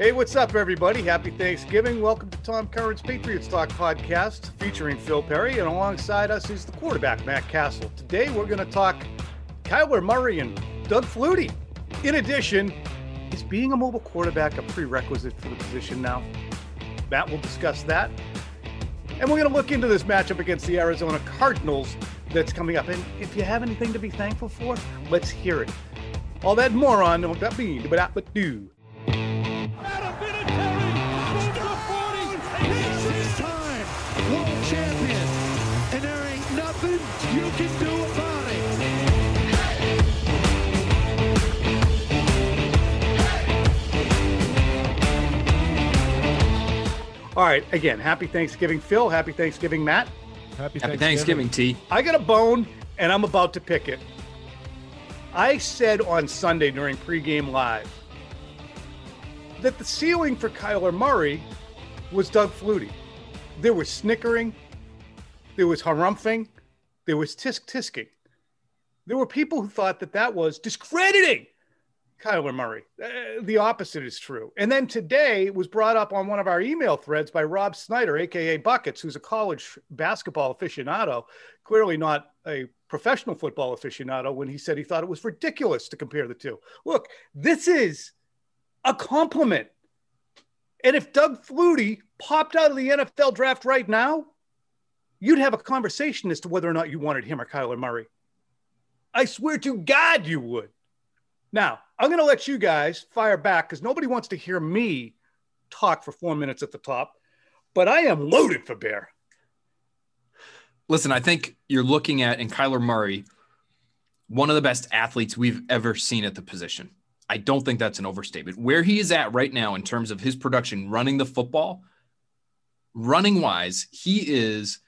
Hey, what's up, everybody? Happy Thanksgiving. Welcome to Tom Curran's Patriots Talk podcast featuring Phil Perry, and alongside us is the quarterback, Matt Cassel. Today, we're going to talk Kyler Murray and Doug Flutie. In addition, is being a mobile quarterback a prerequisite for the position now? Matt will discuss that. And we're going to look into this matchup against the Arizona Cardinals that's coming up. And if you have anything to be thankful for, let's hear it. All that and more on what that means, but but do. All right, again, happy Thanksgiving, Phil. Happy Thanksgiving, Matt. Happy Happy Thanksgiving. Thanksgiving, T. I got a bone, and I'm about to pick it. I said on Sunday during pregame live that the ceiling for Kyler Murray was Doug Flutie. There was snickering, there was harumphing, there was tisk tisking. There were people who thought that that was discrediting Kyler Murray. Uh, the opposite is true. And then today was brought up on one of our email threads by Rob Snyder, aka Buckets, who's a college basketball aficionado, clearly not a professional football aficionado, when he said he thought it was ridiculous to compare the two. Look, this is a compliment. And if Doug Flutie popped out of the NFL draft right now, you'd have a conversation as to whether or not you wanted him or Kyler Murray. I swear to God, you would. Now, I'm going to let you guys fire back because nobody wants to hear me talk for four minutes at the top, but I am loaded for bear. Listen, I think you're looking at in Kyler Murray, one of the best athletes we've ever seen at the position. I don't think that's an overstatement. Where he is at right now in terms of his production running the football, running wise, he is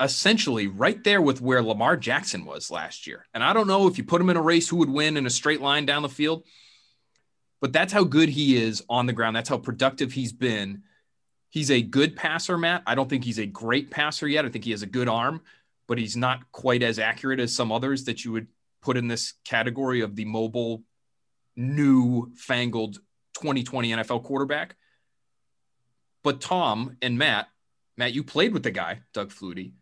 essentially right there with where Lamar Jackson was last year. And I don't know if you put him in a race who would win in a straight line down the field, but that's how good he is on the ground. That's how productive he's been. He's a good passer, Matt. I don't think he's a great passer yet. I think he has a good arm, but he's not quite as accurate as some others that you would put in this category of the mobile, new fangled 2020 NFL quarterback. But Tom and Matt, Matt, you played with the guy, Doug Flutie.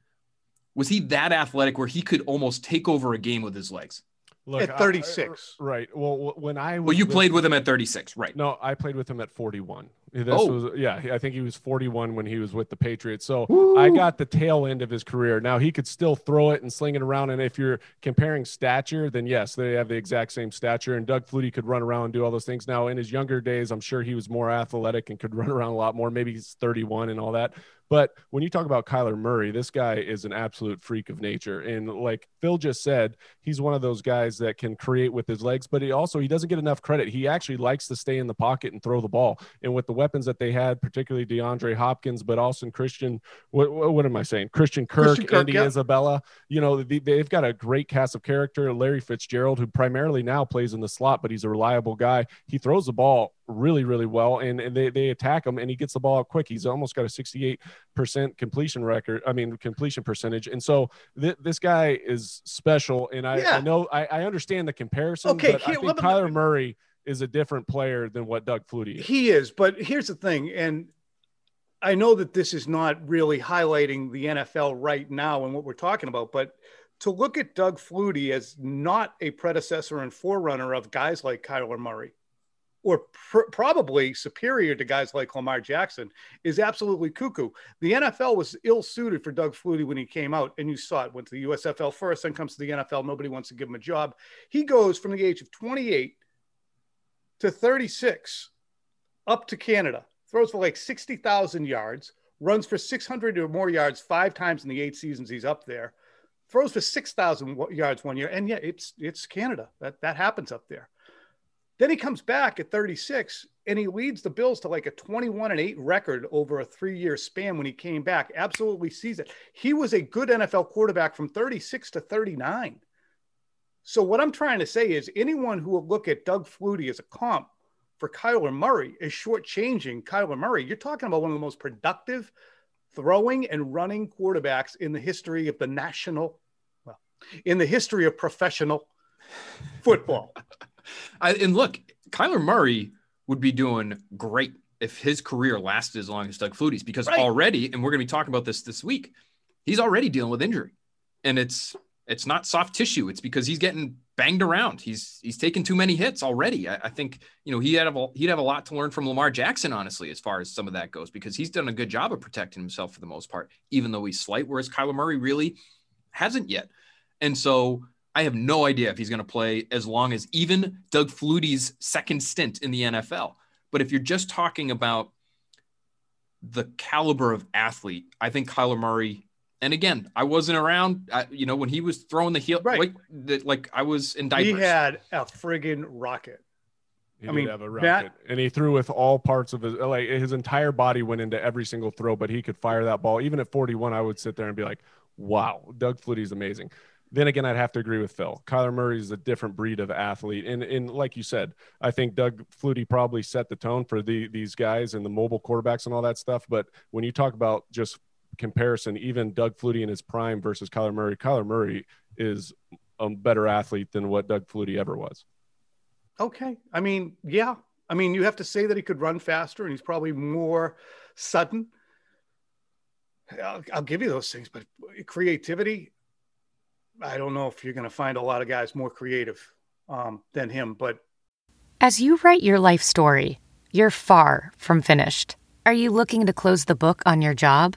Was he that athletic where he could almost take over a game with his legs? Look, at 36. I, right. Well, when I well, you with, played with him at 36, right? No, I played with him at 41. This oh. was yeah, I think he was 41 when he was with the Patriots. So Woo. I got the tail end of his career. Now he could still throw it and sling it around. And if you're comparing stature, then yes, they have the exact same stature. And Doug Flutie could run around and do all those things. Now in his younger days, I'm sure he was more athletic and could run around a lot more. Maybe he's 31 and all that. But when you talk about Kyler Murray, this guy is an absolute freak of nature. And like Phil just said, he's one of those guys that can create with his legs, but he also he doesn't get enough credit. He actually likes to stay in the pocket and throw the ball. And with the weapons that they had, particularly DeAndre Hopkins, but also Christian. What, what am I saying? Christian Kirk, Christian Kirk Andy yeah. Isabella. You know, they've got a great cast of character. Larry Fitzgerald, who primarily now plays in the slot, but he's a reliable guy. He throws the ball really, really well, and, and they, they attack him, and he gets the ball quick. He's almost got a 68% completion record. I mean, completion percentage. And so th- this guy is special. And I, yeah. I know I, I, understand the comparison, okay, but here, I think Kyler Murray is a different player than what Doug Flutie is. He is, but here's the thing, and I know that this is not really highlighting the NFL right now and what we're talking about, but to look at Doug Flutie as not a predecessor and forerunner of guys like Kyler Murray, or pr- probably superior to guys like Lamar Jackson, is absolutely cuckoo. The NFL was ill suited for Doug Flutie when he came out, and you saw it. Went to the USFL first, then comes to the NFL. Nobody wants to give him a job. He goes from the age of 28 to 36 up to Canada, throws for like 60,000 yards, runs for 600 or more yards five times in the eight seasons he's up there, throws for 6,000 yards one year. And yeah, it's, it's Canada. That, that happens up there. Then he comes back at 36 and he leads the Bills to like a 21 and 8 record over a three year span when he came back. Absolutely sees it. He was a good NFL quarterback from 36 to 39. So what I'm trying to say is anyone who will look at Doug Flutie as a comp for Kyler Murray is shortchanging Kyler Murray. You're talking about one of the most productive throwing and running quarterbacks in the history of the national, well, in the history of professional football. I, and look, Kyler Murray would be doing great if his career lasted as long as Doug Flutie's because Right. already, and we're going to be talking about this this week, he's already dealing with injury, and it's it's not soft tissue. It's because he's getting banged around. He's he's taken too many hits already. I, I think you know he had a, he'd have a lot to learn from Lamar Jackson, honestly, as far as some of that goes, because he's done a good job of protecting himself for the most part, even though he's slight. Whereas Kyler Murray really hasn't yet, and so I have no idea if he's going to play as long as even Doug Flutie's second stint in the NFL. But if you're just talking about the caliber of athlete, I think Kyler Murray. And again, I wasn't around. I, you know, when he was throwing the heel, Right. like, the, like I was in diapers. He had a friggin' rocket. He I did mean, have a that- rocket, and he threw with all parts of his like his entire body went into every single throw, but he could fire that ball. Even at 41, I would sit there and be like, "Wow, Doug Flutie's amazing." Then again, I'd have to agree with Phil. Kyler Murray is a different breed of athlete, and and like you said, I think Doug Flutie probably set the tone for the these guys and the mobile quarterbacks and all that stuff. But when you talk about just comparison, even Doug Flutie in his prime versus Kyler Murray, Kyler Murray is a better athlete than what Doug Flutie ever was. Okay. I mean, yeah. I mean, you have to say that he could run faster and he's probably more sudden. I'll, I'll give you those things, but creativity, I don't know if you're going to find a lot of guys more creative um, than him, but As you write your life story, you're far from finished. Are you looking to close the book on your job?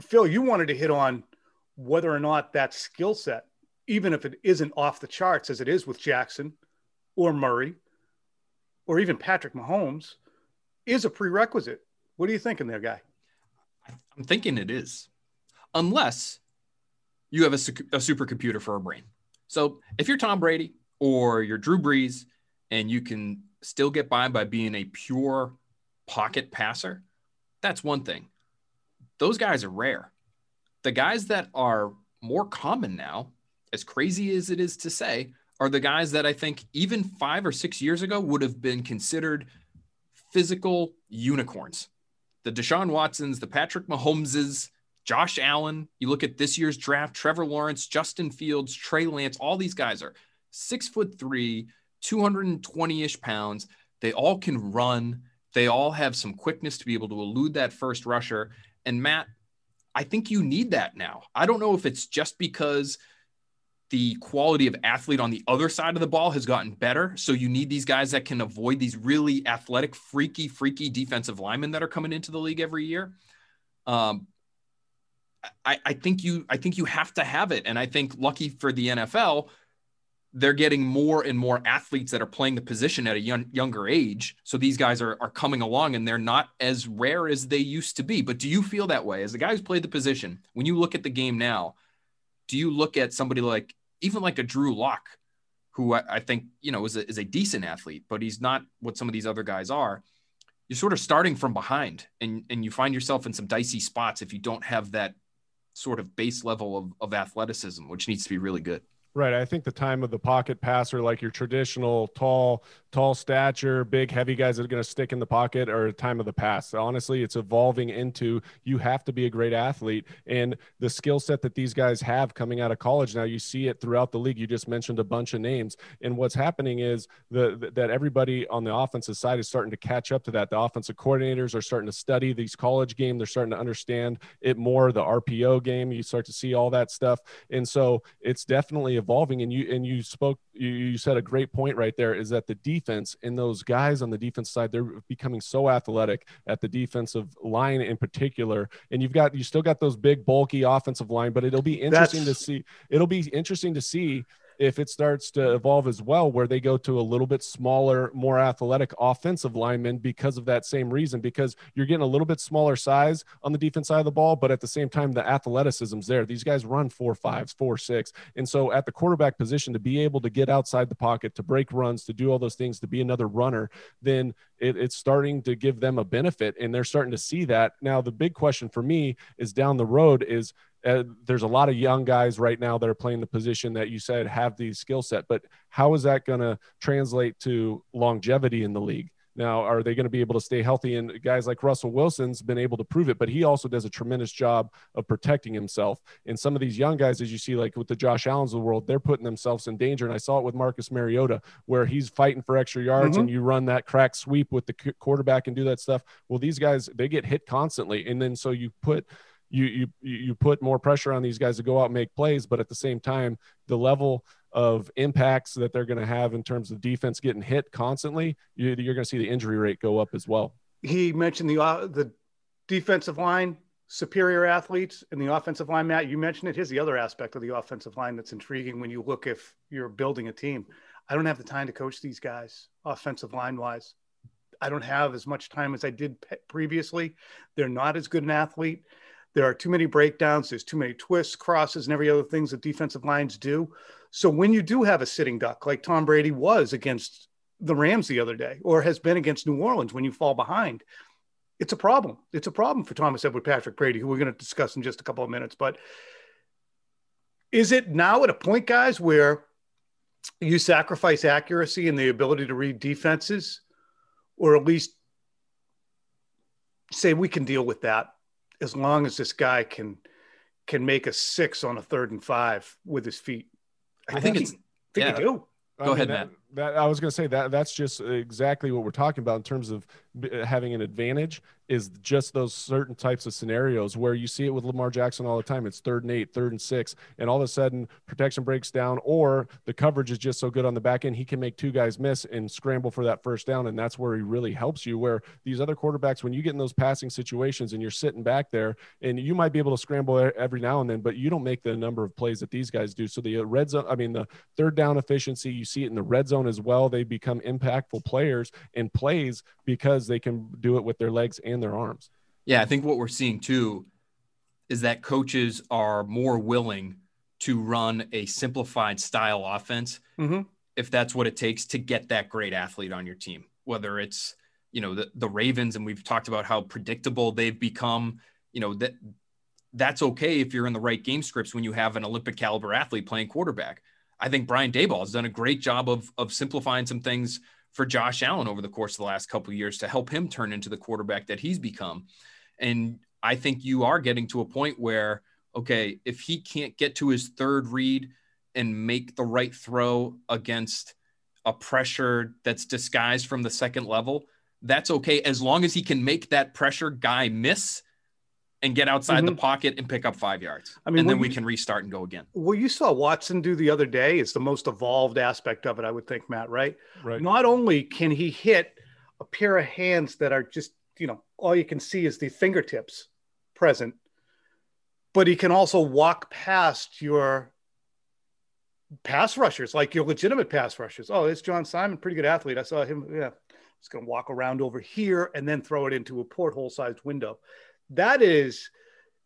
Phil, you wanted to hit on whether or not that skill set, even if it isn't off the charts as it is with Jackson or Murray or even Patrick Mahomes, is a prerequisite. What are you thinking there, guy? I'm thinking it is, unless you have a, a supercomputer for a brain. So if you're Tom Brady or you're Drew Brees and you can still get by by being a pure pocket passer, that's one thing. Those guys are rare. The guys that are more common now, as crazy as it is to say, are the guys that I think even five or six years ago would have been considered physical unicorns the Deshaun Watsons, the Patrick Mahomeses, Josh Allen. You look at this year's draft, Trevor Lawrence, Justin Fields, Trey Lance, all these guys are six foot three, 220 ish pounds. They all can run. They all have some quickness to be able to elude that first rusher. And Matt, I think you need that now. I don't know if it's just because the quality of athlete on the other side of the ball has gotten better. So you need these guys that can avoid these really athletic, freaky, freaky defensive linemen that are coming into the league every year. Um, I, I think you I think you have to have it. And I think lucky for the NFL, they're getting more and more athletes that are playing the position at a young, younger age. So these guys are, are coming along and they're not as rare as they used to be. But do you feel that way as the guy who's played the position? When you look at the game now, do you look at somebody like even like a Drew Lock, who I, I think you know is a, is a decent athlete, but he's not what some of these other guys are. You're sort of starting from behind, and and you find yourself in some dicey spots if you don't have that sort of base level of, of athleticism, which needs to be really good. Right. I think the time of the pocket passer, like your traditional tall, tall stature, big, heavy guys that are going to stick in the pocket, or time of the pass. Honestly, it's evolving into you have to be a great athlete. And the skill set that these guys have coming out of college now, you see it throughout the league. You just mentioned a bunch of names. And what's happening is the, that everybody on the offensive side is starting to catch up to that. The offensive coordinators are starting to study these college game. They're starting to understand it more. The RPO game, you start to see all that stuff. And so it's definitely evolving and you and you spoke you, you said a great point right there is that the defense and those guys on the defense side they're becoming so athletic at the defensive line in particular. And you've got you still got those big bulky offensive line but it'll be interesting That's- to see it'll be interesting to see if it starts to evolve as well, where they go to a little bit smaller, more athletic offensive linemen because of that same reason, because you're getting a little bit smaller size on the defense side of the ball, but at the same time, the athleticism's there. These guys run four fives, four six. And so at the quarterback position, to be able to get outside the pocket, to break runs, to do all those things, to be another runner, then it, it's starting to give them a benefit. And they're starting to see that. Now, the big question for me is down the road is uh, there's a lot of young guys right now that are playing the position that you said have the skill set, but how is that going to translate to longevity in the league? Now, are they going to be able to stay healthy? And guys like Russell Wilson's been able to prove it, but he also does a tremendous job of protecting himself. And some of these young guys, as you see, like with the Josh Allens of the world, they're putting themselves in danger. And I saw it with Marcus Mariota, where he's fighting for extra yards mm-hmm. and you run that crack sweep with the quarterback and do that stuff. Well, these guys, they get hit constantly. And then so you put – you you you put more pressure on these guys to go out and make plays, but at the same time, the level of impacts that they're going to have in terms of defense getting hit constantly, you, are going to see the injury rate go up as well. He mentioned the uh, the defensive line superior athletes and the offensive line. Matt, you mentioned it. Here's the other aspect of the offensive line that's intriguing when you look if you're building a team. I don't have the time to coach these guys offensive line wise. I don't have as much time as I did previously. They're not as good an athlete. There are too many breakdowns. There's too many twists, crosses, and every other things that defensive lines do. So when you do have a sitting duck, like Tom Brady was against the Rams the other day, or has been against New Orleans, when you fall behind, it's a problem. It's a problem for Thomas Edward Patrick Brady, who we're going to discuss in just a couple of minutes. But is it now at a point, guys, where you sacrifice accuracy and the ability to read defenses, or at least say we can deal with that as long as this guy can can make a six on a third and five with his feet. I, I think, think, it's he, think yeah. do. Go I mean, ahead, Matt. That, I was going to say that that's just exactly what we're talking about in terms of having an advantage is just those certain types of scenarios where you see it with Lamar Jackson all the time. It's third and eight, third and six, and all of a sudden protection breaks down, or the coverage is just so good on the back end, he can make two guys miss and scramble for that first down. And that's where he really helps you. Where these other quarterbacks, when you get in those passing situations and you're sitting back there, and you might be able to scramble every now and then, but you don't make the number of plays that these guys do. So the red zone, I mean, the third down efficiency, you see it in the red zone as well. They become impactful players and plays because they can do it with their legs and their arms. Yeah, I think what we're seeing too is that coaches are more willing to run a simplified style offense mm-hmm. if that's what it takes to get that great athlete on your team. Whether it's you know the the Ravens, and we've talked about how predictable they've become. You know that that's okay if you're in the right game scripts when you have an Olympic caliber athlete playing quarterback. I think Brian Daboll has done a great job of of simplifying some things for Josh Allen over the course of the last couple years to help him turn into the quarterback that he's become. And I think you are getting to a point where, okay, if he can't get to his third read and make the right throw against a pressure that's disguised from the second level, that's okay as long as he can make that pressure guy miss and get outside mm-hmm. the pocket and pick up five yards. I mean, and then we can restart and go again. What you saw Watson do the other day is the most evolved aspect of it, I would think, Matt, right? Right. Not only can he hit a pair of hands that are just, you know, all you can see is the fingertips present, but he can also walk past your pass rushers, like your legitimate pass rushers. Oh, it's John Simon, pretty good athlete. I saw him. Yeah. He's going to walk around over here and then throw it into a porthole sized window that is,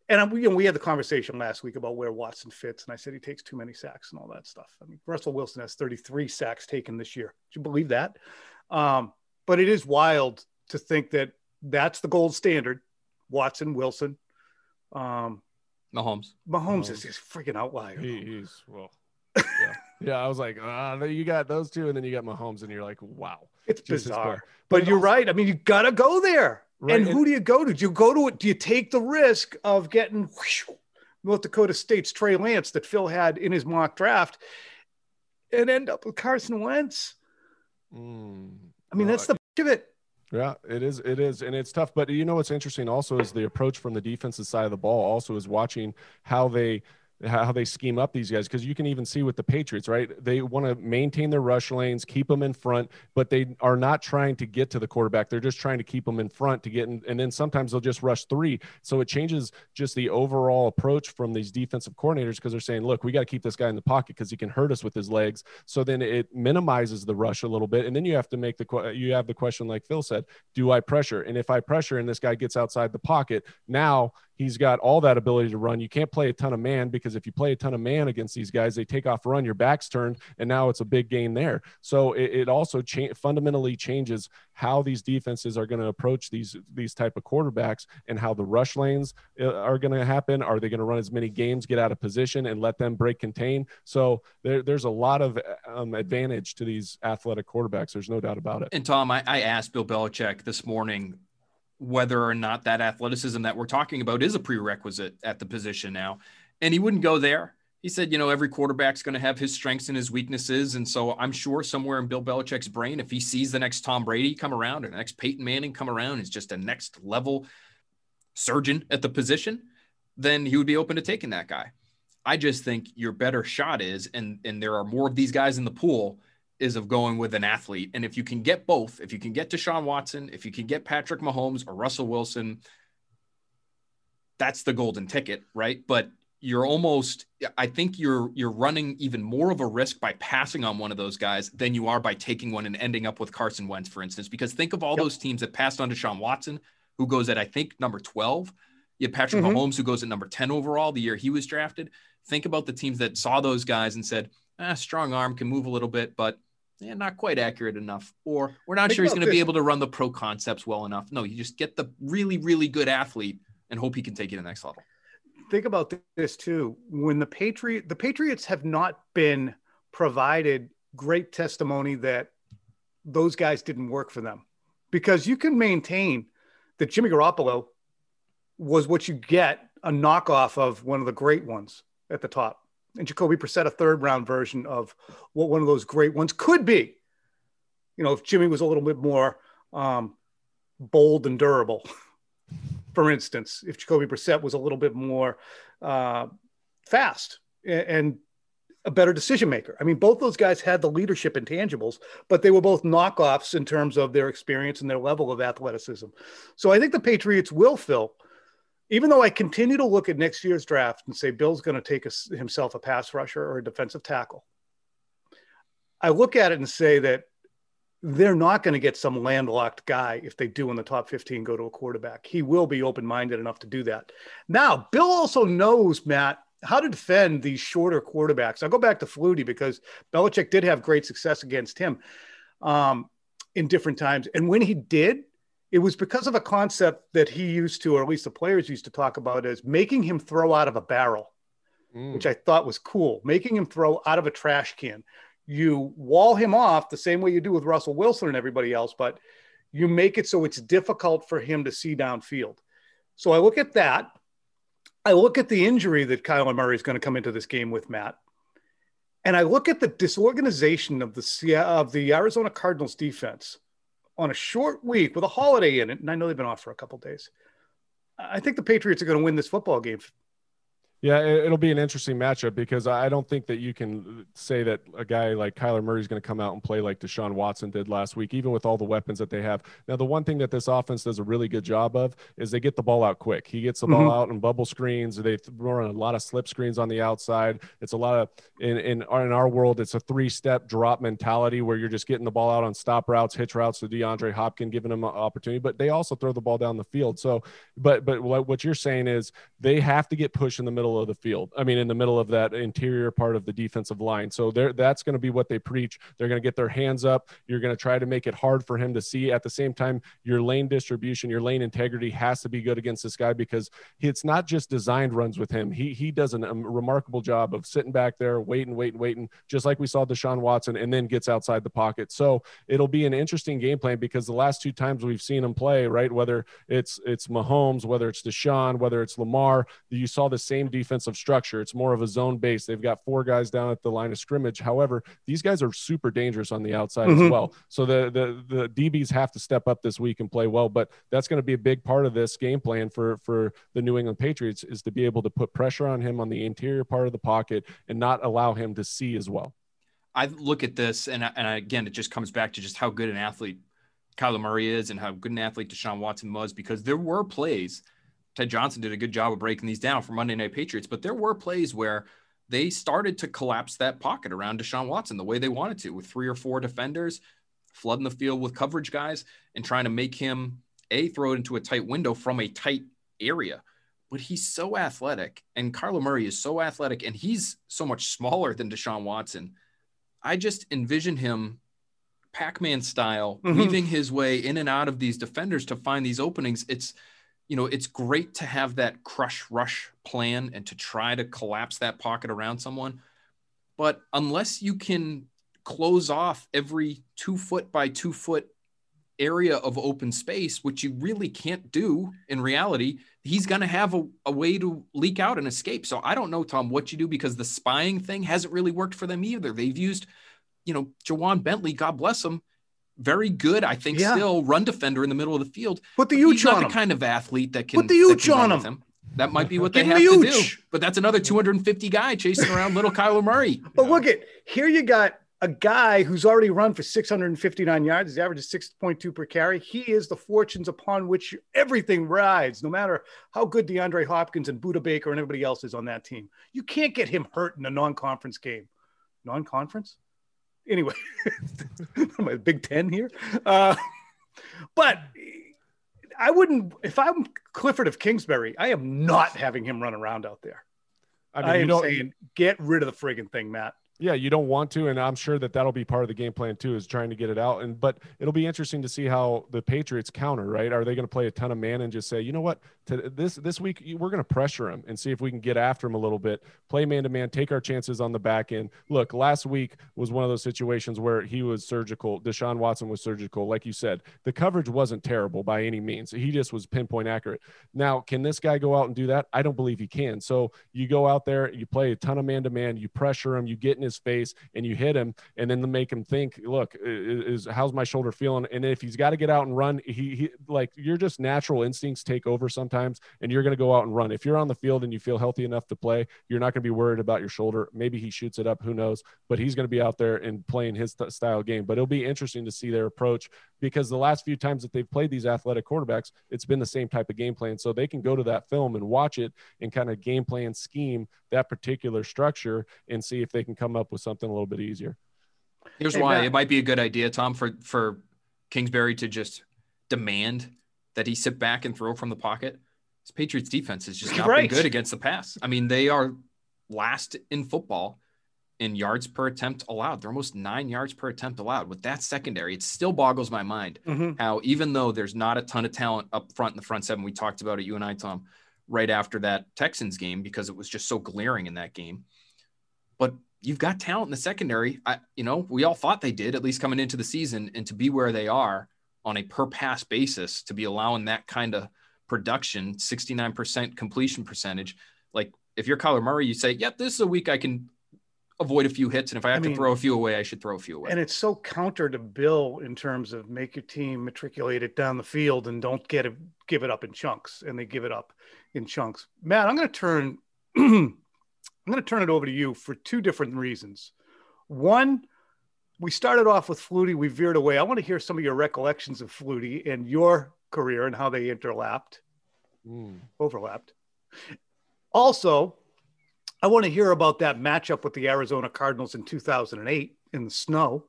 and we, you know, we had the conversation last week about where Watson fits, and I said he takes too many sacks and all that stuff. I mean, Russell Wilson has 33 sacks taken this year. Do you believe that? Um, but it is wild to think that that's the gold standard. Watson, Wilson, um, Mahomes. Mahomes, Mahomes. is this freaking outlier. He, he's well. Yeah. yeah, I was like, ah, you got those two, and then you got Mahomes, and you're like, wow, it's bizarre. But, but you're also, right. I mean, you got to go there. Right. And who do you go to? Do you go to it? Do you take the risk of getting whoosh, North Dakota State's Trey Lance that Phil had in his mock draft and end up with Carson Wentz? Mm, I mean, that's the of it. Yeah, it is. It is, and it's tough. But you know what's interesting also is the approach from the defensive side of the ball. Also, is watching how they how they scheme up these guys because you can even see with the Patriots, right? They want to maintain their rush lanes, keep them in front, but they are not trying to get to the quarterback. They're just trying to keep them in front to get in, and then sometimes they'll just rush three. So it changes just the overall approach from these defensive coordinators because they're saying, look, we got to keep this guy in the pocket because he can hurt us with his legs. So then it minimizes the rush a little bit, and then you have to make the you have the question like Phil said, do I pressure? And if I pressure and this guy gets outside the pocket, now he's got all that ability to run. You can't play a ton of man because if you play a ton of man against these guys, they take off run, your back's turned, and now it's a big gain there. So it, it also cha- fundamentally changes how these defenses are going to approach these these type of quarterbacks and how the rush lanes uh, are going to happen. Are they going to run as many games, get out of position, and let them break contain? So there, there's a lot of um, advantage to these athletic quarterbacks. There's no doubt about it. And Tom, I, I asked Bill Belichick this morning whether or not that athleticism that we're talking about is a prerequisite at the position now. And he wouldn't go there. He said, you know, every quarterback's going to have his strengths and his weaknesses. And so I'm sure somewhere in Bill Belichick's brain, if he sees the next Tom Brady come around or the next Peyton Manning come around, is just a next level surgeon at the position, then he would be open to taking that guy. I just think your better shot is, and and there are more of these guys in the pool is of going with an athlete. And if you can get both, if you can get Deshaun Watson, if you can get Patrick Mahomes or Russell Wilson, that's the golden ticket, right? But you're almost I think you're you're running even more of a risk by passing on one of those guys than you are by taking one and ending up with Carson Wentz, for instance. Because think of all yep. those teams that passed on Deshaun Watson, who goes at I think number 12. You have Patrick mm-hmm. Mahomes, who goes at number 10 overall the year he was drafted. Think about the teams that saw those guys and said, ah, strong arm can move a little bit, but yeah, not quite accurate enough, or we're not Think sure he's going to be able to run the pro concepts well enough. No, you just get the really, really good athlete and hope he can take you to the next level. Think about this too. When the Patriot, the Patriots have not been provided great testimony that those guys didn't work for them, because you can maintain that Jimmy Garoppolo was what you get a knockoff of one of the great ones at the top and Jacoby Brissett a third round version of what one of those great ones could be. You know, if Jimmy was a little bit more um, bold and durable, for instance, if Jacoby Brissett was a little bit more uh, fast and a better decision maker. I mean, both those guys had the leadership intangibles, but they were both knockoffs in terms of their experience and their level of athleticism. So I think the Patriots will, Phil, even though I continue to look at next year's draft and say Bill's going to take a, himself a pass rusher or a defensive tackle, I look at it and say that they're not going to get some landlocked guy if they do in the top 15 go to a quarterback. He will be open minded enough to do that. Now, Bill also knows, Matt, how to defend these shorter quarterbacks. I'll go back to Flutie because Belichick did have great success against him um, in different times. And when he did, it was because of a concept that he used to, or at least the players used to talk about, as making him throw out of a barrel, mm. which I thought was cool. Making him throw out of a trash can. You wall him off the same way you do with Russell Wilson and everybody else, but you make it so it's difficult for him to see downfield. So I look at that. I look at the injury that Kyler Murray is going to come into this game with, Matt. And I look at the disorganization of the of the Arizona Cardinals defense on a short week with a holiday in it, and I know they've been off for a couple days. I think the Patriots are going to win this football game yeah, it'll be an interesting matchup because I don't think that you can say that a guy like Kyler Murray is going to come out and play like Deshaun Watson did last week, even with all the weapons that they have. Now, the one thing that this offense does a really good job of is they get the ball out quick. He gets the ball mm-hmm. out in bubble screens. They run a lot of slip screens on the outside. It's a lot of in in our, in our world, it's a three step drop mentality where you're just getting the ball out on stop routes, hitch routes to DeAndre Hopkins, giving him an opportunity. But they also throw the ball down the field. So, but but what you're saying is they have to get pushed in the middle middle of the field. I mean, in the middle of that interior part of the defensive line. So that's going to be what they preach. They're going to get their hands up. You're going to try to make it hard for him to see. At the same time, your lane distribution, your lane integrity has to be good against this guy because it's not just designed runs with him. He he does an, a remarkable job of sitting back there, waiting, waiting, waiting, just like we saw Deshaun Watson, and then gets outside the pocket. So it'll be an interesting game plan because the last two times we've seen him play, right, whether it's it's Mahomes, whether it's Deshaun, whether it's Lamar, you saw the same. De- defensive structure. It's more of a zone base. They've got four guys down at the line of scrimmage. However, these guys are super dangerous on the outside mm-hmm. as well. So the, the the DBs have to step up this week and play well. But that's going to be a big part of this game plan for for the New England Patriots is to be able to put pressure on him on the interior part of the pocket and not allow him to see as well. I look at this, and, and again, it just comes back to just how good an athlete Kyler Murray is and how good an athlete Deshaun Watson was, because there were plays. Ted Johnson did a good job of breaking these down for Monday Night Patriots, but there were plays where they started to collapse that pocket around Deshaun Watson the way they wanted to, with three or four defenders flooding the field with coverage guys and trying to make him a throw it into a tight window from a tight area. But he's so athletic, and Kyler Murray is so athletic, and he's so much smaller than Deshaun Watson I just envision him Pac-Man style, mm-hmm. weaving his way in and out of these defenders to find these openings. It's you know, it's great to have that crush rush plan and to try to collapse that pocket around someone. But unless you can close off every two foot by two foot area of open space, which you really can't do in reality, he's going to have a, a, way to leak out and escape. So I don't know, Tom, what you do because the spying thing hasn't really worked for them either. They've used, you know, Ja'Whaun Bentley, God bless him, very good, I think, yeah. still run defender in the middle of the field. Put the Uch U-H he's not the kind of athlete that can put the Uch on him. him. That might be what they have the to do. U-H. But that's another 250 guy chasing around little Kyler Murray. But look at here you got a guy who's already run for 659 yards, his average is 6.2 per carry. He is the fortunes upon which everything rides, no matter how good DeAndre Hopkins and Budda Baker and everybody else is on that team. You can't get him hurt in a non-conference game. Non-conference? Anyway, my Big Ten here. Uh, but I wouldn't, if I'm Clifford of Kingsbury, I am not having him run around out there. I, mean, I am saying get rid of the friggin' thing, Matt. Yeah, you don't want to, and I'm sure that that'll be part of the game plan too, is trying to get it out. And but it'll be interesting to see how the Patriots counter. Right? Are they going to play a ton of man and just say, you know what, to this this week we're going to pressure him and see if we can get after him a little bit, play man to man, take our chances on the back end. Look, last week was one of those situations where he was surgical. Deshaun Watson was surgical, like you said. The coverage wasn't terrible by any means. He just was pinpoint accurate. Now, can this guy go out and do that? I don't believe he can. So you go out there, you play a ton of man to man, you pressure him, you get in his face and you hit him and then make him think, look, is, is how's my shoulder feeling? And if he's got to get out and run, he, he like your just natural instincts take over sometimes and you're going to go out and run. If you're on the field and you feel healthy enough to play, you're not going to be worried about your shoulder. Maybe he shoots it up, who knows, but he's going to be out there and playing his th- style game. But it'll be interesting to see their approach because the last few times that they've played these athletic quarterbacks, it's been the same type of game plan. So they can go to that film and watch it and kind of game plan scheme that particular structure and see if they can come up with something a little bit easier. Here's hey, why Matt. it might be a good idea, Tom, for for Kingsbury to just demand that he sit back and throw from the pocket. This Patriots defense has just not right. been good against the pass. I mean, they are last in football in yards per attempt allowed. They're almost nine yards per attempt allowed. With that secondary, it still boggles my mind mm-hmm. how even though there's not a ton of talent up front in the front seven, we talked about it, you and I, Tom, right after that Texans game because it was just so glaring in that game. But you've got talent in the secondary. I, you know, we all thought they did at least coming into the season, and to be where they are on a per pass basis, to be allowing that kind of production, 69% completion percentage. Like if you're Kyler Murray, you say, "Yep, this is a week I can avoid a few hits, and if I have I mean, to throw a few away, I should throw a few away. And it's so counter to Bill in terms of make your team matriculate it down the field and don't get it, give it up in chunks, and they give it up in chunks. Matt, I'm going to turn, I'm going to turn it over to you for two different reasons. One, we started off with Flutie, we veered away. I want to hear some of your recollections of Flutie and your career and how they interlapped, mm. overlapped. Also, I want to hear about that matchup with the Arizona Cardinals in 2008 in the snow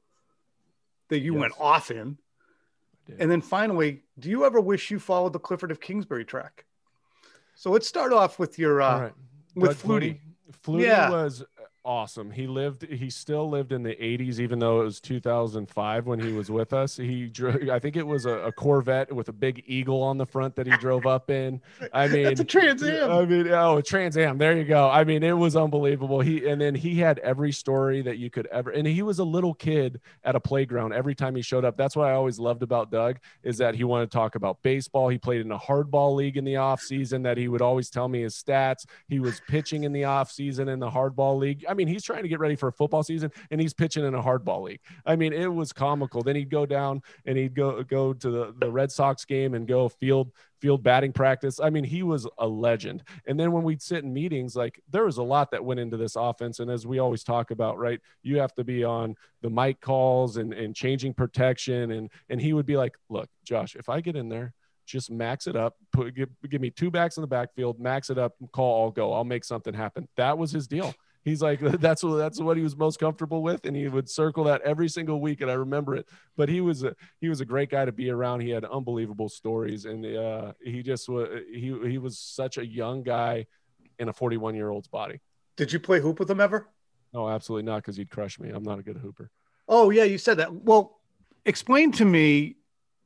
that you yes. went off in. And then finally, do you ever wish you followed the Clifford of Kingsbury track? So let's start off with your uh, right. with Flutie. Flutie yeah. was awesome. He lived, he still lived in the 80s, even though it was 2005 when he was with us. He drove, I think it was a, a, Corvette with a big eagle on the front that he drove up in. I mean, it's a Trans Am. I mean, oh, Trans Am. There you go. I mean, it was unbelievable. He, and then he had every story that you could ever, and he was a little kid at a playground every time he showed up. That's what I always loved about Doug is that he wanted to talk about baseball. He played in a hardball league in the off season that he would always tell me his stats. He was pitching in the off season in the hardball league. I mean, he's trying to get ready for a football season and he's pitching in a hardball league. I mean, it was comical. Then he'd go down and he'd go go to the, the Red Sox game and go field field batting practice. I mean, he was a legend. And then when we'd sit in meetings, like there was a lot that went into this offense. And as we always talk about, right, you have to be on the mic calls and, and changing protection. And and he would be like, look, Josh, if I get in there, just max it up, put give, give me two backs in the backfield, max it up, call, I'll go, I'll make something happen. That was his deal. He's like, that's what that's what he was most comfortable with, and he would circle that every single week, and I remember it. But he was a he was a great guy to be around. He had unbelievable stories, and uh, he just was he he was such a young guy in a 41 year old's body. Did you play hoop with him ever? No, absolutely not, because he'd crush me. I'm not a good hooper. Oh yeah, you said that. Well, explain to me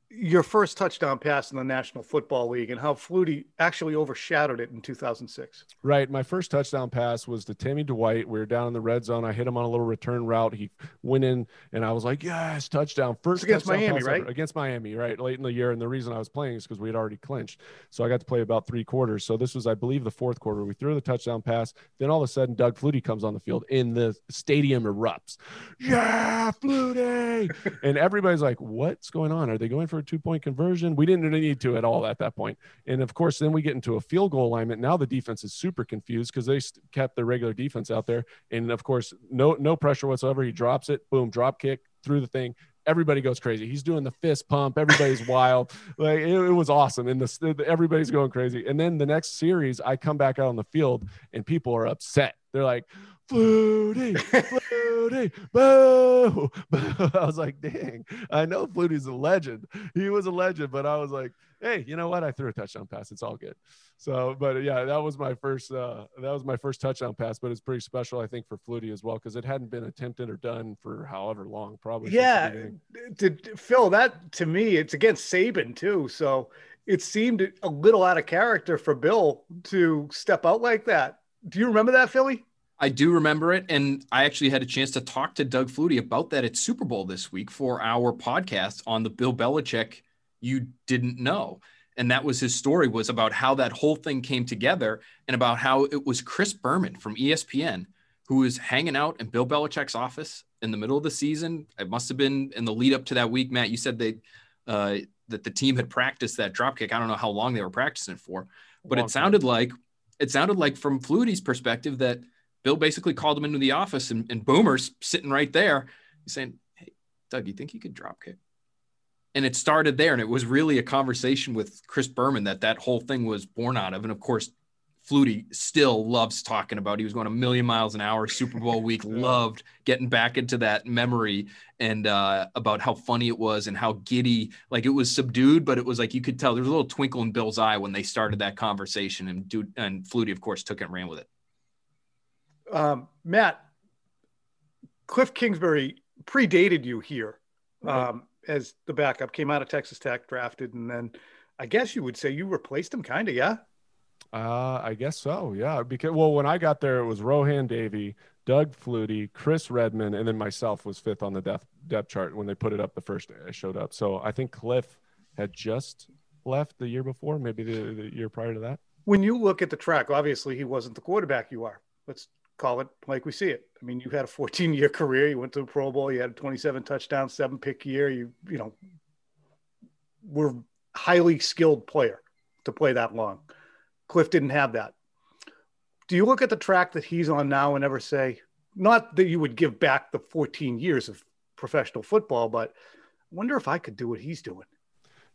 your first touchdown pass in the National Football League and how Flutie actually overshadowed it in 2006. Right. My first touchdown pass was to Timmy Dwight. We were down in the red zone. I hit him on a little return route. He went in, and I was like, yes, touchdown. First against Miami, right? Ever. Against Miami, right? Late in the year. And the reason I was playing is because we had already clinched. So I got to play about three quarters. So this was, I believe, the fourth quarter. We threw the touchdown pass. Then all of a sudden, Doug Flutie comes on the field, and the stadium erupts. Yeah, Flutie. and everybody's like, what's going on? Are they going for a two point conversion? We didn't need to at all at that point. And of course, then we get into a field goal alignment. Now the defense is super confused because they kept their regular defense out there. And of course, no no pressure whatsoever. He drops it, boom, drop kick through the thing. Everybody goes crazy. He's doing the fist pump. Everybody's wild. Like it, it was awesome. And the, everybody's going crazy. And then the next series, I come back out on the field and people are upset. They're like, Flutie, Flutie, boo, boo. I was like, dang, I know Flutie's a legend. He was a legend, but I was like, hey, you know what? I threw a touchdown pass. It's all good. So, but yeah, that was my first. Uh, that was my first touchdown pass, but it's pretty special, I think, for Flutie as well because it hadn't been attempted or done for however long, probably. Yeah, did Phil that to me? It's against Saban too, so it seemed a little out of character for Bill to step out like that. Do you remember that, Philly? I do remember it. And I actually had a chance to talk to Doug Flutie about that at Super Bowl this week for our podcast on the Bill Belichick You Didn't Know. And that was his story was about how that whole thing came together and about how it was Chris Berman from ESPN who was hanging out in Bill Belichick's office in the middle of the season. It must have been in the lead up to that week, Matt. You said they uh, that the team had practiced that drop kick. I don't know how long they were practicing it for, but it sounded like it sounded like from Flutie's perspective that – Bill basically called him into the office and, and Boomer's sitting right there. Saying, Hey, Doug, you think you could drop kick? And it started there. And it was really a conversation with Chris Berman that that whole thing was born out of. And of course, Flutie still loves talking about. He was going a million miles an hour Super Bowl week. loved getting back into that memory and uh, about how funny it was and how giddy. Like it was subdued, but it was like you could tell there was a little twinkle in Bill's eye when they started that conversation. And dude and Flutie, of course, took it and ran with it. Um, Matt, Cliff Kingsbury predated you here um, as the backup, came out of Texas Tech, drafted, and then I guess you would say you replaced him, kind of, yeah? Uh, I guess so, yeah. Because well, when I got there, it was Rohan Davey, Doug Flutie, Chris Redman, and then myself was fifth on the depth depth chart when they put it up the first day I showed up. So I think Cliff had just left the year before, maybe the, the year prior to that. When you look at the track, obviously he wasn't the quarterback you are. Let's call it like we see it. I mean, you had a 14 year career. You went to the Pro Bowl. You had a 27 touchdown, seven pick year. You, you know, were highly skilled player to play that long. Cliff didn't have that. Do you look at the track that he's on now and ever say, not that you would give back the 14 years of professional football, but I wonder if I could do what he's doing.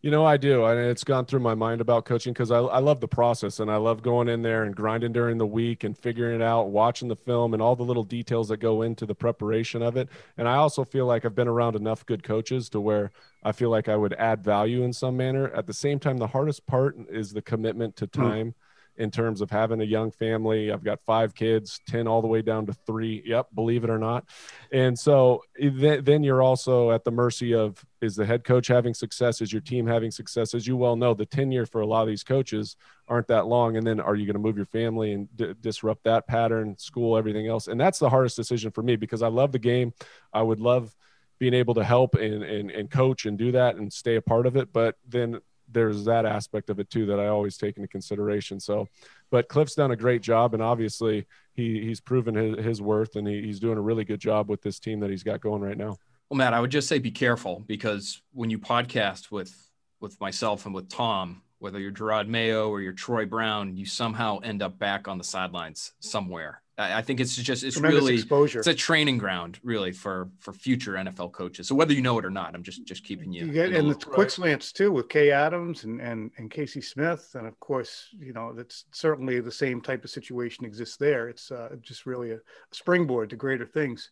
You know, I do. And it's gone through my mind about coaching because I, I love the process and I love going in there and grinding during the week and figuring it out, watching the film and all the little details that go into the preparation of it. And I also feel like I've been around enough good coaches to where I feel like I would add value in some manner. At the same time, the hardest part is the commitment to hmm. time. Mm in terms of having a young family. I've got five kids, 10 all the way down to three. Yep, believe it or not. And so then you're also at the mercy of is the head coach having success? Is your team having success? As you well know, the tenure for a lot of these coaches aren't that long. And then are you going to move your family and d- disrupt that pattern, school, everything else? And that's the hardest decision for me because I love the game. I would love being able to help and, and, and coach and do that and stay a part of it. But then there's that aspect of it too that I always take into consideration. So, but Cliff's done a great job, and obviously he he's proven his, his worth, and he, he's doing a really good job with this team that he's got going right now. Well, Matt, I would just say be careful because when you podcast with with myself and with Tom, whether you're Jerod Mayo or you're Troy Brown, you somehow end up back on the sidelines somewhere. I think it's just it's Tremendous really exposure. It's a training ground really for for future NFL coaches. So whether you know it or not, I'm just just keeping you. you get, and the quick slants too with Kay Adams and and and Casey Smith, and of course you know that's certainly the same type of situation exists there. It's uh, just really a, springboard to greater things.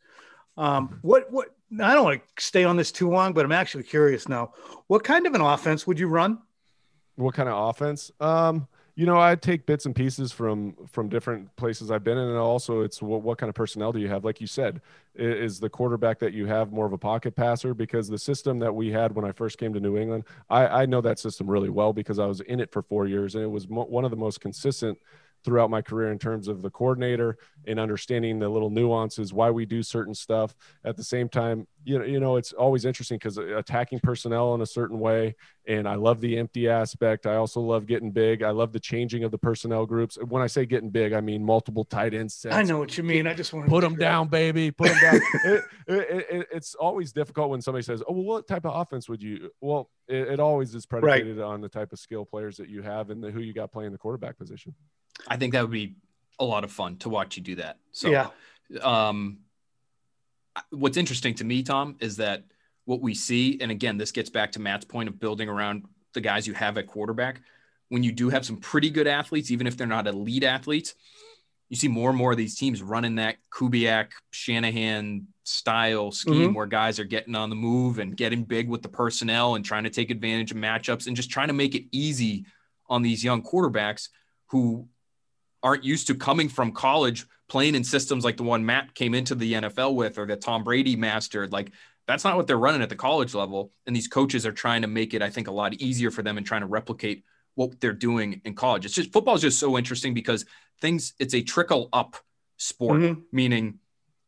Um, what what I don't want to stay on this too long, but I'm actually curious now. What kind of an offense would you run? What kind of offense? Um, you know, I take bits and pieces from from different places I've been in, and also it's what, what kind of personnel do you have? Like you said, is the quarterback that you have more of a pocket passer? Because the system that we had when I first came to New England, I, I know that system really well because I was in it for four years, and it was mo- one of the most consistent throughout my career in terms of the coordinator and understanding the little nuances why we do certain stuff. At the same time you know you know it's always interesting because attacking personnel in a certain way and i love the empty aspect. I also love getting big. I love the changing of the personnel groups. When i say getting big i mean multiple tight end sets. I know what you mean. I just want to put them down baby. Put them down. It, it, it, it's always difficult when somebody says oh well what type of offense would you well it, always is predicated right. on the type of skill players that you have and the, who you got playing the quarterback position I think that would be a lot of fun to watch you do that. So, yeah. Um, what's interesting to me, Tom, is that what we see, and again, this gets back to Matt's point of building around the guys you have at quarterback. When you do have some pretty good athletes, even if they're not elite athletes, you see more and more of these teams running that Kubiak, Shanahan style scheme mm-hmm. where guys are getting on the move and getting big with the personnel and trying to take advantage of matchups and just trying to make it easy on these young quarterbacks who aren't used to coming from college playing in systems like the one Matt came into the NFL with or that Tom Brady mastered. Like that's not what they're running at the college level. And these coaches are trying to make it, I think, a lot easier for them and trying to replicate what they're doing in college. It's just football is just so interesting because things, it's a trickle up sport, mm-hmm. meaning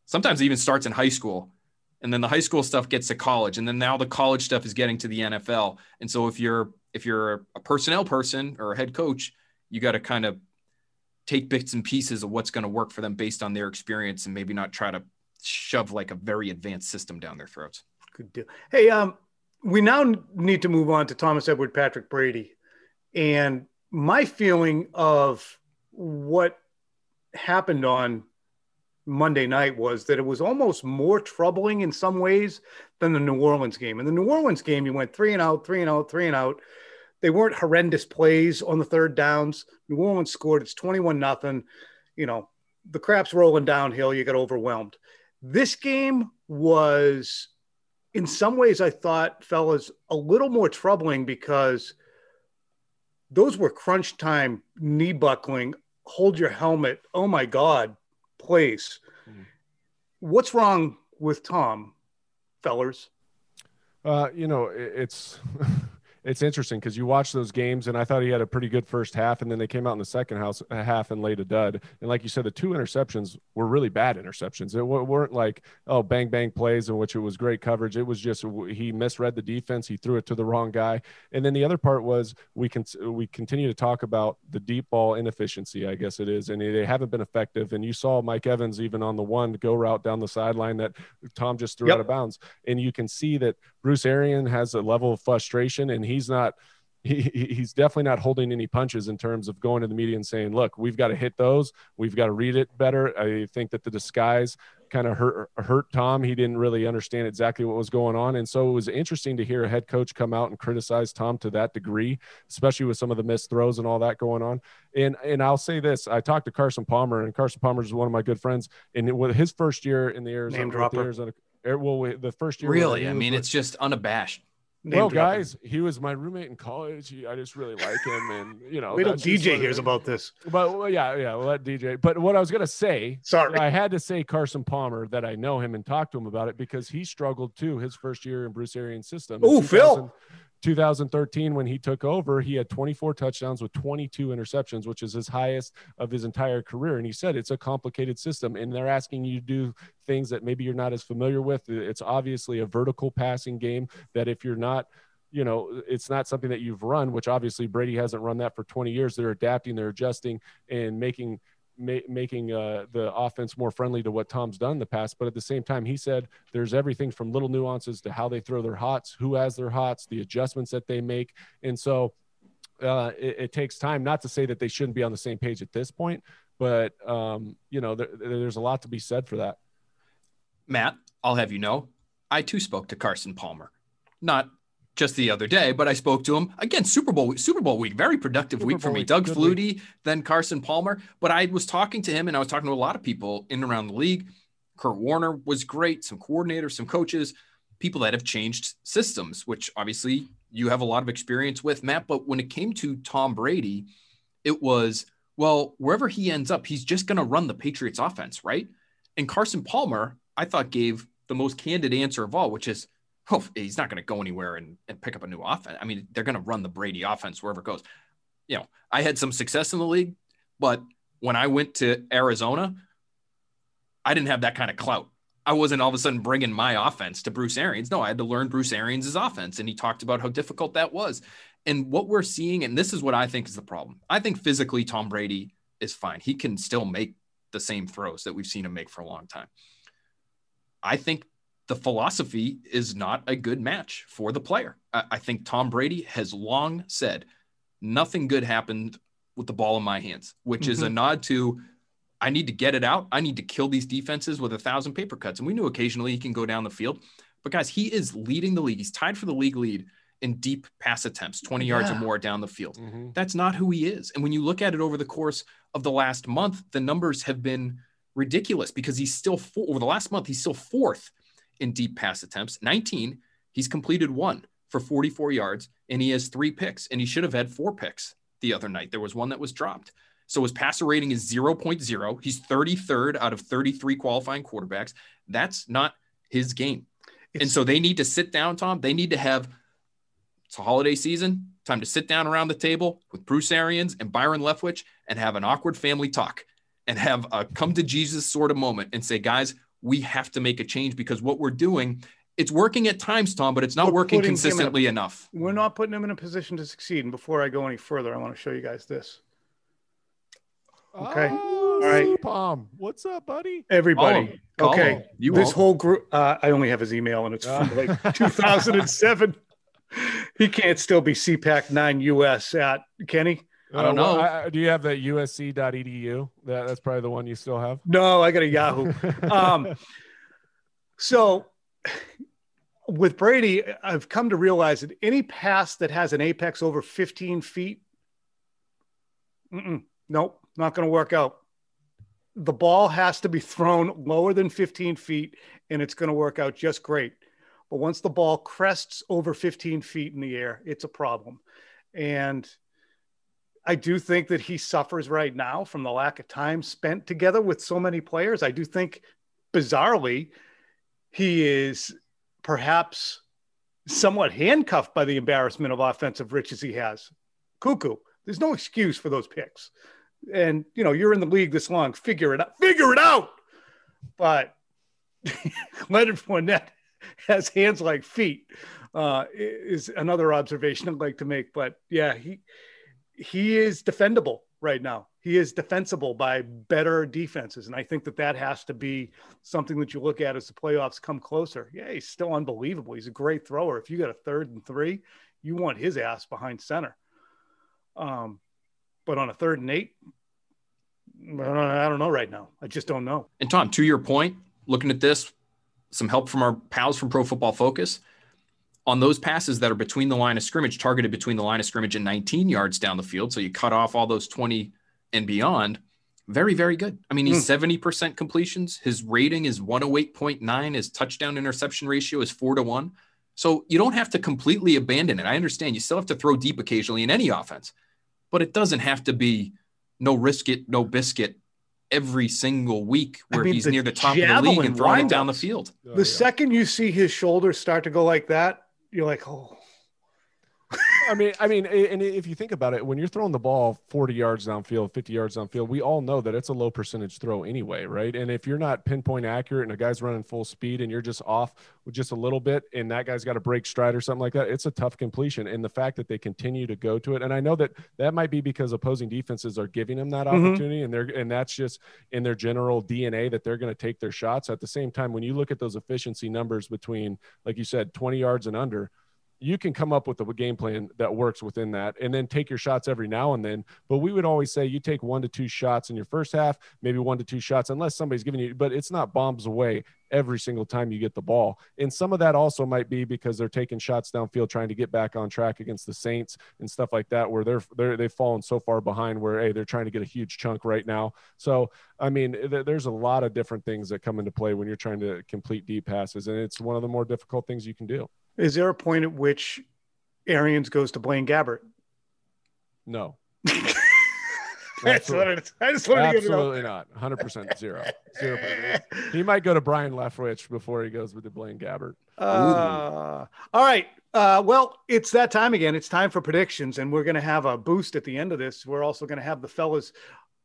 sometimes it even starts in high school. And then the high school stuff gets to college. And then now the college stuff is getting to the NFL. And so if you're if you're a personnel person or a head coach, you got to kind of take bits and pieces of what's going to work for them based on their experience and maybe not try to shove like a very advanced system down their throats. Good deal. Hey, um, we now need to move on to Thomas Edward Patrick Brady. And my feeling of what happened on Monday night was that it was almost more troubling in some ways than the New Orleans game. In the New Orleans game, you went three and out, three and out, three and out they weren't horrendous plays on the third downs. New Orleans scored. It's 21 nothing. You know, the crap's rolling downhill. You get overwhelmed. This game was, in some ways, I thought, fellas, a little more troubling because those were crunch time, knee buckling, hold your helmet. Oh my God, plays. Mm-hmm. What's wrong with Tom, fellers? Uh, you know, it's it's interesting because you watch those games, and I thought he had a pretty good first half, and then they came out in the second house, uh, half and laid a dud. And like you said, the two interceptions were really bad interceptions. It weren't like oh bang bang plays in which it was great coverage. It was just he misread the defense, he threw it to the wrong guy, and then the other part was we can we continue to talk about the deep ball inefficiency, I guess it is, and they haven't been effective. And you saw Mike Evans even on the one go route down the sideline that Tom just threw yep. out of bounds, and you can see that Bruce Arians has a level of frustration and he's not he, he's definitely not holding any punches in terms of going to the media and saying, look, we've got to hit those. We've got to read it better. I think that the disguise kind of hurt, hurt Tom. He didn't really understand exactly what was going on. And so it was interesting to hear a head coach come out and criticize Tom to that degree, especially with some of the missed throws and all that going on. And, and I'll say this, I talked to Carson Palmer and Carson Palmer is one of my good friends and with his first year in the Arizona, Name dropper. Arizona well, the first year. Really? I mean, it's just unabashed well, guys, he was my roommate in college. He, I just really like him, and you know, wait till DJ hears about this. But well, yeah, yeah, we'll let DJ. But what I was gonna say, sorry, I had to say Carson Palmer that I know him and talk to him about it because he struggled too his first year in Bruce Arians' system. Oh, Phil. 2013 when he took over he had 24 touchdowns with 22 interceptions which is his highest of his entire career. And he said it's a complicated system and they're asking you to do things that maybe you're not as familiar with. It's obviously a vertical passing game that if you're not you know it's not something that you've run which obviously brady hasn't run that for 20 years. They're adapting they're adjusting and making ma- making uh, the offense more friendly to what Tom's done in the past. But at the same time, he said there's everything from little nuances to how they throw their hots, who has their hots, the adjustments that they make. And so uh, it, it, takes time, not to say that they shouldn't be on the same page at this point, but, um, you know, there, there's a lot to be said for that. Matt, I'll have you know, I too spoke to Carson Palmer. Not just the other day, but I spoke to him again. Super Bowl Super Bowl week, very productive Super week for me. Week. Doug Flutie, week. then Carson Palmer. But I was talking to him, and I was talking to a lot of people in and around the league. Kurt Warner was great. Some coordinators, some coaches, people that have changed systems, which obviously you have a lot of experience with, Matt. But when it came to Tom Brady, it was well, wherever he ends up, he's just going to run the Patriots offense, right? And Carson Palmer, I thought, gave the most candid answer of all, which is oh, he's not going to go anywhere and, and pick up a new offense. I mean, they're going to run the Brady offense wherever it goes. You know, I had some success in the league, but when I went to Arizona, I didn't have that kind of clout. I wasn't all of a sudden bringing my offense to Bruce Arians. No, I had to learn Bruce Arians' offense. And he talked about how difficult that was. And what we're seeing, and this is what I think is the problem. I think physically, Tom Brady is fine. He can still make the same throws that we've seen him make for a long time. I think the philosophy is not a good match for the player. I, I, think Tom Brady has long said nothing good happened with the ball in my hands, which mm-hmm. is a mm-hmm. nod to I need to get it out. I need to kill these defenses with a thousand paper cuts. And we knew occasionally he can go down the field. But guys, he is leading the league. He's tied for the league lead in deep pass attempts, 20 yeah. yards or more down the field. Mm-hmm. That's not who he is. And when you look at it over the course of the last month, the numbers have been ridiculous because he's still four, over the last month, he's still fourth in deep pass attempts, 19. He's completed one for 44 yards, and he has three picks, and he should have had four picks the other night. There was one that was dropped. So his passer rating is 0.0. He's 33rd out of 33 qualifying quarterbacks. That's not his game. It's, and so they need to sit down, Tom. They need to have it's a holiday season, time to sit down around the table with Bruce Arians and Byron Leftwich and have an awkward family talk and have a come to Jesus sort of moment and say, guys, we have to make a change because what we're doing it's working at times, Tom, but it's not we're working consistently a, enough. We're not putting him in a position to succeed. And before I go any further, I want to show you guys this. Okay. Oh, All right. Palm. What's up, buddy? Everybody. Call him. okay. You this whole group, uh, I only have his email and it's from uh. like 2007. he can't still be CPAC 9 US at Kenny. I don't uh, know. I, do you have the usc.edu? That, that's probably the one you still have. No, I got a Yahoo. um, so with Brady, I've come to realize that any pass that has an apex over 15 feet, nope, not going to work out. The ball has to be thrown lower than 15 feet, and it's going to work out just great. But once the ball crests over 15 feet in the air, it's a problem. And I do think that he suffers right now from the lack of time spent together with so many players. I do think, bizarrely, he is perhaps somewhat handcuffed by the embarrassment of offensive riches he has. Cuckoo. There's no excuse for those picks. And you know, you're in the league this long. Figure it out. Figure it out. But Leonard Fournette has hands like feet. Uh, is another observation I'd like to make. But yeah, he he is defendable right now. He is defensible by better defenses. And I think that that has to be something that you look at as the playoffs come closer. Yeah, he's still unbelievable. He's a great thrower. If you got a third and three, you want his ass behind center. Um, but on a third and eight, I don't know right now. I just don't know. And Tom, to your point, looking at this, some help from our pals from Pro Football Focus on those passes that are between the line of scrimmage, targeted between the line of scrimmage and 19 yards down the field. So you cut off all those 20 and beyond. Very, very good. I mean, he's mm. 70% completions. His rating is 108.9. His touchdown interception ratio is four to one. So you don't have to completely abandon it. I understand you still have to throw deep occasionally in any offense, but it doesn't have to be no risk it, no biscuit every single week where I mean, he's the near the top of the league and throwing it down the field. The oh, yeah. second you see his shoulders start to go like that, you're like, oh, I mean, I mean, and if you think about it, when you're throwing the ball 40 yards downfield, 50 yards downfield, we all know that it's a low percentage throw anyway, right? And if you're not pinpoint accurate and a guy's running full speed and you're just off with just a little bit and that guy's got a break stride or something like that, it's a tough completion. And the fact that they continue to go to it, and I know that that might be because opposing defenses are giving them that mm-hmm. opportunity, mm-hmm. and they're and that's just in their general DNA that they're going to take their shots. At the same time, when you look at those efficiency numbers between, like you said, 20 yards and under you can come up with a game plan that works within that and then take your shots every now and then. But we would always say you take one to two shots in your first half, maybe one to two shots, unless somebody's giving you, but it's not bombs away every single time you get the ball. And some of that also might be because they're taking shots downfield, trying to get back on track against the Saints and stuff like that, where they're, they're they've fallen so far behind where, hey, they're trying to get a huge chunk right now. So, I mean, th- there's a lot of different things that come into play when you're trying to complete deep passes. And it's one of the more difficult things you can do. Is there a point at which Arians goes to Blaine Gabbert? No. That's what it is. I just want to Absolutely not. 100% zero. Zero. He might go to Byron Leftwich before he goes with the Blaine Gabbert. Uh, all right. Uh, well, it's that time again. It's time for predictions, and we're going to have a boost at the end of this. We're also going to have the fellas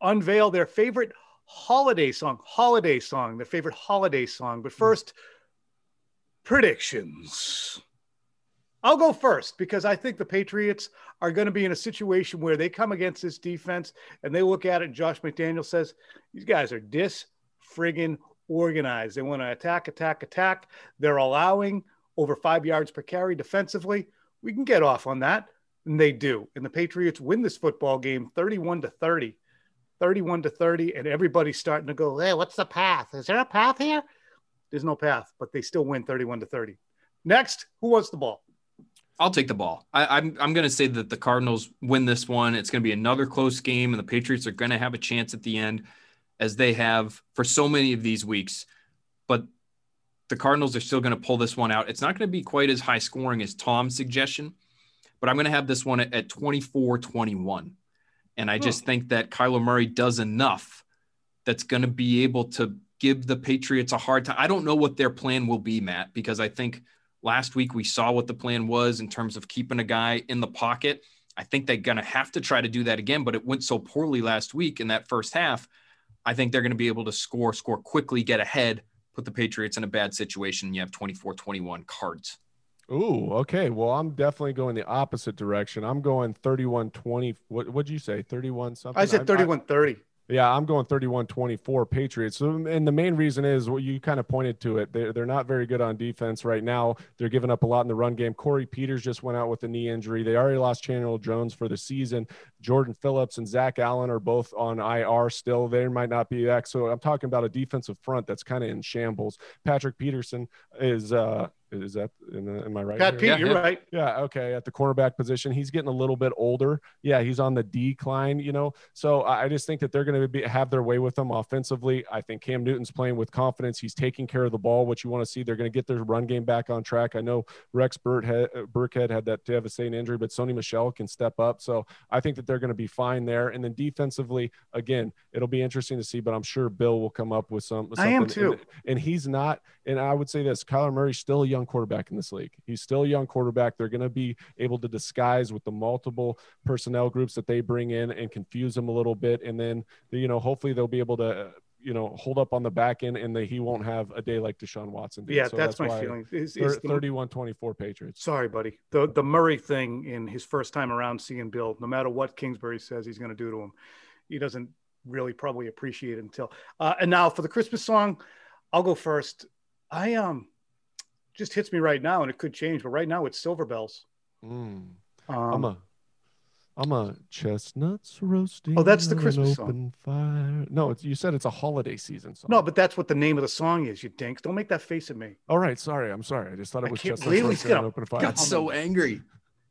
unveil their favorite holiday song, holiday song, their favorite holiday song. But first, predictions. I'll go first because I think the Patriots are going to be in a situation where they come against this defense and they look at it. Josh McDaniel says, These guys are dis friggin' organized. They want to attack, attack, attack. They're allowing over five yards per carry defensively. We can get off on that. And they do. And the Patriots win this football game 31 to 30. 31 to 30. And everybody's starting to go, Hey, what's the path? Is there a path here? There's no path, but they still win 31 to 30. Next, who wants the ball? I'll take the ball. I, am I'm, I'm going to say that the Cardinals win this one. It's going to be another close game, and the Patriots are going to have a chance at the end, as they have for so many of these weeks. But the Cardinals are still going to pull this one out. It's not going to be quite as high scoring as Tom's suggestion, but I'm going to have this one at, at 24 21. And I just think that Kyler Murray does enough that's going to be able to give the Patriots a hard time. I don't know what their plan will be, Matt, because I think – Last week, we saw what the plan was in terms of keeping a guy in the pocket. I think they're going to have to try to do that again, but it went so poorly last week in that first half. I think they're going to be able to score, score quickly, get ahead, put the Patriots in a bad situation. You have 24 21 cards. Ooh, okay. Well, I'm definitely going the opposite direction. I'm going 31 20. What would you say? 31 something? I said 31 30. Yeah, I'm going 31 24 Patriots. And the main reason is what you kind of pointed to it. They're, they're not very good on defense right now. They're giving up a lot in the run game. Corey Peters just went out with a knee injury. They already lost Chandler Jones for the season. Jordan Phillips and Zach Allen are both on IR still. They might not be back. So I'm talking about a defensive front that's kind of in shambles. Patrick Peterson is, uh, is that am I right? Pat Pete, yeah, you're yeah. right. Yeah, okay. At the cornerback position, he's getting a little bit older. Yeah, he's on the decline. You know, so I just think that they're going to have their way with them offensively. I think Cam Newton's playing with confidence. He's taking care of the ball, which you want to see. They're going to get their run game back on track. I know Rex Burkhead had that devastating injury, but Sony Michel can step up. So I think that they're going to be fine there. And then defensively, again, it'll be interesting to see. But I'm sure Bill will come up with some. I am too. And, and he's not. And I would say this: Kyler Murray's still a young quarterback in this league. He's still a young quarterback. They're going to be able to disguise with the multiple personnel groups that they bring in and confuse him a little bit. And then, you know, hopefully they'll be able to, you know, hold up on the back end and that he won't have a day like Deshaun Watson. Did. Yeah, so that's, that's my feeling. Is, is 31 24 Patriots. Sorry, buddy. The, the Murray thing in his first time around seeing Bill, no matter what Kingsbury says he's going to do to him, he doesn't really probably appreciate it until. Uh, and now for the Christmas song, I'll go first. I um just hits me right now, and it could change. But right now, it's Silver Bells. Mm. Um, I'm a, I'm a chestnuts roasting. Oh, that's the Christmas song. Fire. No, you said it's a holiday season song. No, but that's what the name of the song is. You dinks! Don't make that face at me. All right, sorry. I'm sorry. I just thought it was chestnuts roasting on open fire. Got so angry.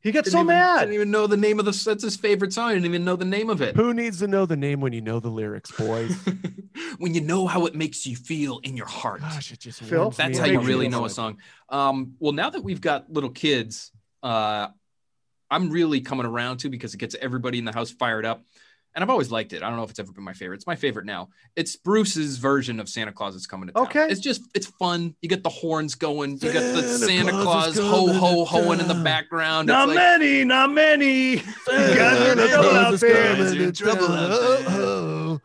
He got Didn't so even, mad. Didn't even know the name of the. That's his favorite song. I didn't even know the name of it. Who needs to know the name when you know the lyrics, boys? when you know how it makes you feel in your heart. Gosh, it just Phil, That's me how you really know a song. Um, well, now that we've got little kids, uh, I'm really coming around to because it gets everybody in the house fired up. And I've always liked it. I don't know if it's ever been my favorite. It's my favorite now. It's Bruce's version of Santa Claus is coming to town. Okay. It's just it's fun. You get the horns going. You get the Santa Santa Claus Claus ho ho hoing in the background. Not It's like, many, not many. Guys are trouble out there. coming You're in to trouble out there. Oh,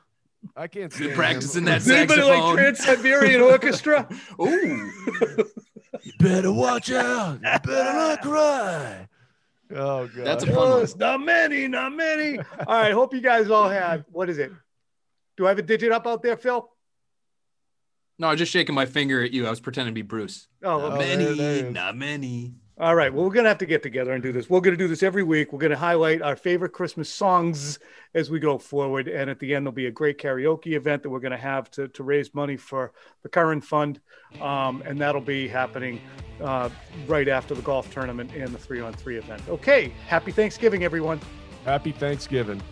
I can't You're practicing that Does anybody like saxophone. Trans Siberian Orchestra? Ooh. You better watch out. You better not cry. Oh god. That's a Oh, fun one. it's not many, not many. All right. Hope you guys all had. What is it? Do I have a digit up out there, Phil? No, I was just shaking my finger at you. I was pretending to be Bruce. Oh, Not Oh, okay. many, there- there not many. All right. Well, we're going to have to get together and do this. We're going to do this every week. We're going to highlight our favorite Christmas songs as we go forward. And at the end, there'll be a great karaoke event that we're going to have to, to raise money for the current fund. Um, and that'll be happening uh, right after the golf tournament and the three on three event. Okay. Happy Thanksgiving, everyone. Happy Thanksgiving.